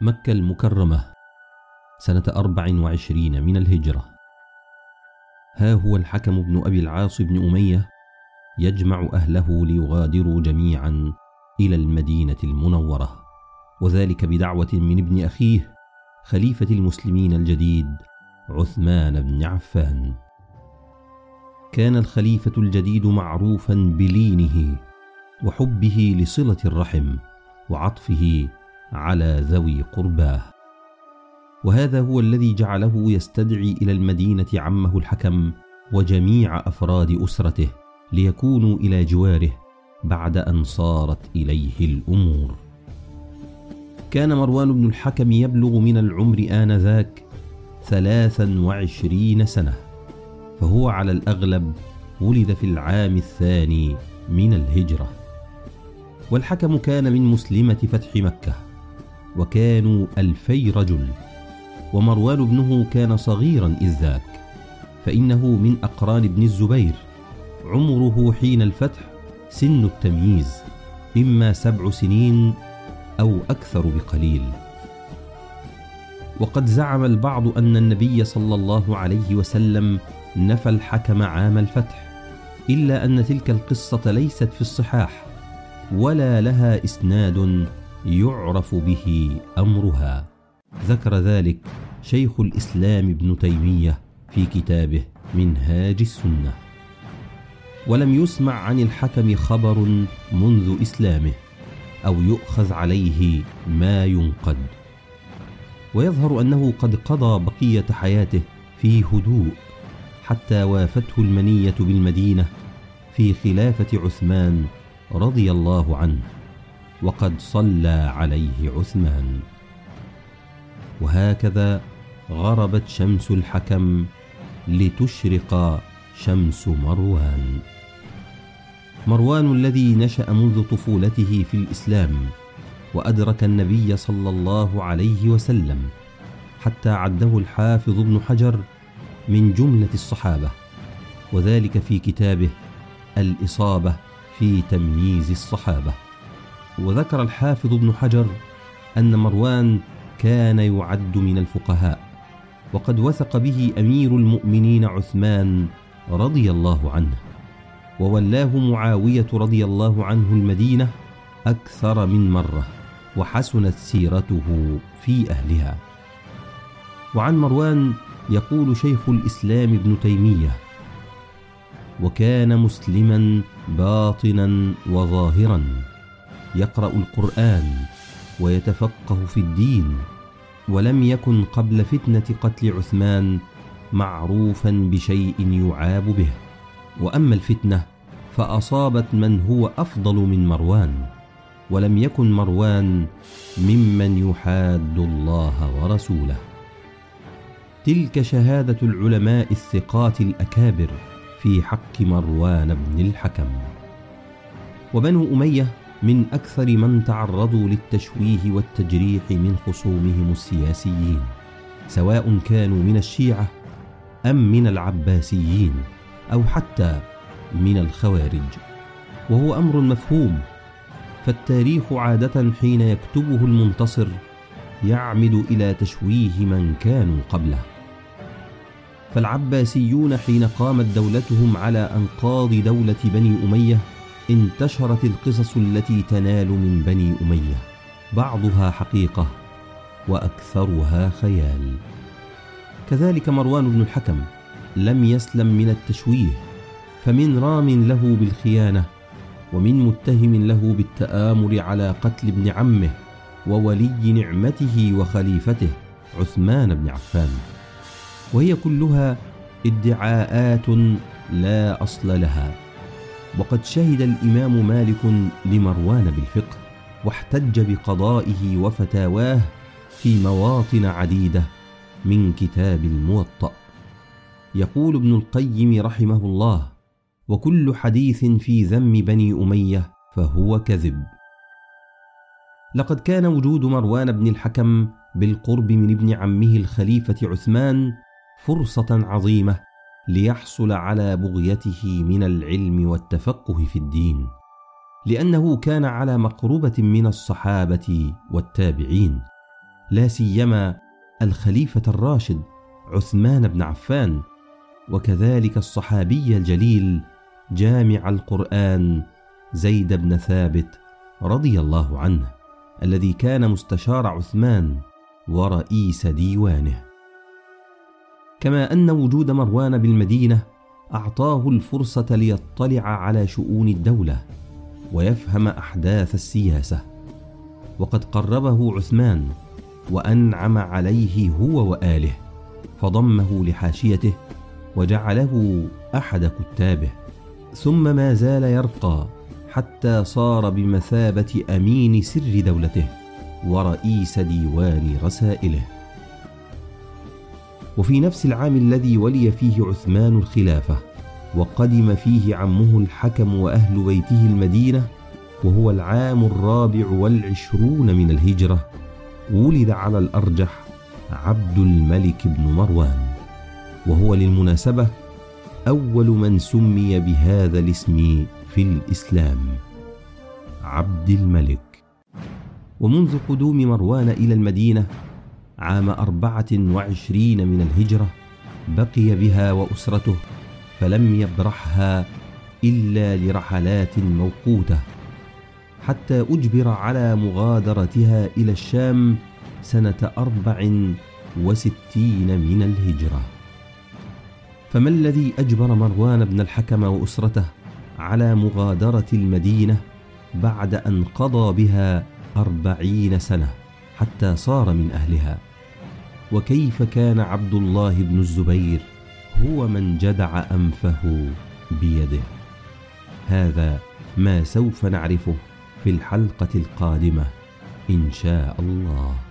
مكة المكرمة سنة أربع وعشرين من الهجرة. ها هو الحكم بن أبي العاص بن أمية يجمع أهله ليغادروا جميعا إلى المدينة المنورة وذلك بدعوة من ابن أخيه خليفة المسلمين الجديد عثمان بن عفان. كان الخليفة الجديد معروفا بلينه وحبه لصلة الرحم وعطفه على ذوي قرباه. وهذا هو الذي جعله يستدعي إلى المدينة عمه الحكم وجميع أفراد أسرته ليكونوا إلى جواره بعد أن صارت إليه الأمور. كان مروان بن الحكم يبلغ من العمر آنذاك ثلاثا وعشرين سنة فهو على الأغلب ولد في العام الثاني من الهجرة. والحكم كان من مسلمة فتح مكة. وكانوا ألفي رجل. ومروان ابنه كان صغيرا إذ ذاك. فإنه من أقران ابن الزبير. عمره حين الفتح سن التمييز. إما سبع سنين أو أكثر بقليل. وقد زعم البعض أن النبي صلى الله عليه وسلم نفى الحكم عام الفتح إلا أن تلك القصة ليست في الصحاح ولا لها إسناد يعرف به أمرها. ذكر ذلك شيخ الإسلام ابن تيمية في كتابه منهاج السنة. ولم يسمع عن الحكم خبر منذ إسلامه أو يؤخذ عليه ما ينقد. ويظهر أنه قد قضى بقية حياته في هدوء حتى وافته المنية بالمدينة في خلافة عثمان رضي الله عنه. وقد صلى عليه عثمان. وهكذا غربت شمس الحكم لتشرق شمس مروان. مروان الذي نشأ منذ طفولته في الإسلام وأدرك النبي صلى الله عليه وسلم حتى عده الحافظ ابن حجر من جملة الصحابة وذلك في كتابه الإصابة في تمييز الصحابة. وذكر الحافظ ابن حجر أن مروان كان يعد من الفقهاء وقد وثق به أمير المؤمنين عثمان رضي الله عنه وولاه معاوية رضي الله عنه المدينة أكثر من مرة وحسنت سيرته في أهلها. وعن مروان يقول شيخ الإسلام ابن تيمية وكان مسلما باطنا وظاهرا يقرأ القرآن ويتفقه في الدين ولم يكن قبل فتنة قتل عثمان معروفا بشيء يعاب به. وأما الفتنة فأصابت من هو أفضل من مروان ولم يكن مروان ممن يحاد الله ورسوله. تلك شهادة العلماء الثقات الأكابر في حق مروان بن الحكم. وبنو أمية من أكثر من تعرضوا للتشويه والتجريح من خصومهم السياسيين سواء كانوا من الشيعة أم من العباسيين أو حتى من الخوارج. وهو أمر مفهوم فالتاريخ عادة حين يكتبه المنتصر يعمد إلى تشويه من كانوا قبله. فالعباسيون حين قامت دولتهم على أنقاض دولة بني أمية انتشرت القصص التي تنال من بني أمية. بعضها حقيقة وأكثرها خيال. كذلك مروان بن الحكم لم يسلم من التشويه فمن رام له بالخيانة ومن متهم له بالتآمر على قتل ابن عمه وولي نعمته وخليفته عثمان بن عفان. وهي كلها ادعاءات لا أصل لها. وقد شهد الإمام مالك لمروان بالفقه واحتج بقضائه وفتاواه في مواطن عديدة من كتاب الموطأ. يقول ابن القيم رحمه الله وكل حديث في ذم بني أمية فهو كذب لقد كان وجود مروان بن الحكم بالقرب من ابن عمه الخليفة عثمان فرصة عظيمة ليحصل على بغيته من العلم والتفقه في الدين لأنه كان على مقربة من الصحابة والتابعين لا سيما الخليفة الراشد عثمان بن عفان وكذلك الصحابي الجليل جامع القرآن زيد بن ثابت رضي الله عنه الذي كان مستشار عثمان ورئيس ديوانه. كما أن وجود مروان بالمدينة أعطاه الفرصة ليطلع على شؤون الدولة ويفهم أحداث السياسة. وقد قربه عثمان وأنعم عليه هو وآله فضمه لحاشيته وجعله أحد كتابه. ثم ما زال يرقى حتى صار بمثابة أمين سر دولته ورئيس ديوان رسائله. وفي نفس العام الذي ولي فيه عثمان الخلافة وقدم فيه عمه الحكم وأهل بيته المدينة وهو العام الرابع والعشرون من الهجرة ولد على الأرجح عبد الملك بن مروان. وهو للمناسبة أول من سمي بهذا الاسم في الإسلام عبد الملك. ومنذ قدوم مروان إلى المدينة عام أربعة وعشرين من الهجرة بقي بها وأسرته فلم يبرحها إلا لرحلات موقوتة حتى أجبر على مغادرتها إلى الشام سنة أربع وستين من الهجرة. فما الذي أجبر مروان بن الحكم وأسرته على مغادرة المدينة بعد أن قضى بها أربعين سنة حتى صار من أهلها؟ وكيف كان عبد الله بن الزبير هو من جدع أنفه بيده. هذا ما سوف نعرفه في الحلقة القادمة إن شاء الله.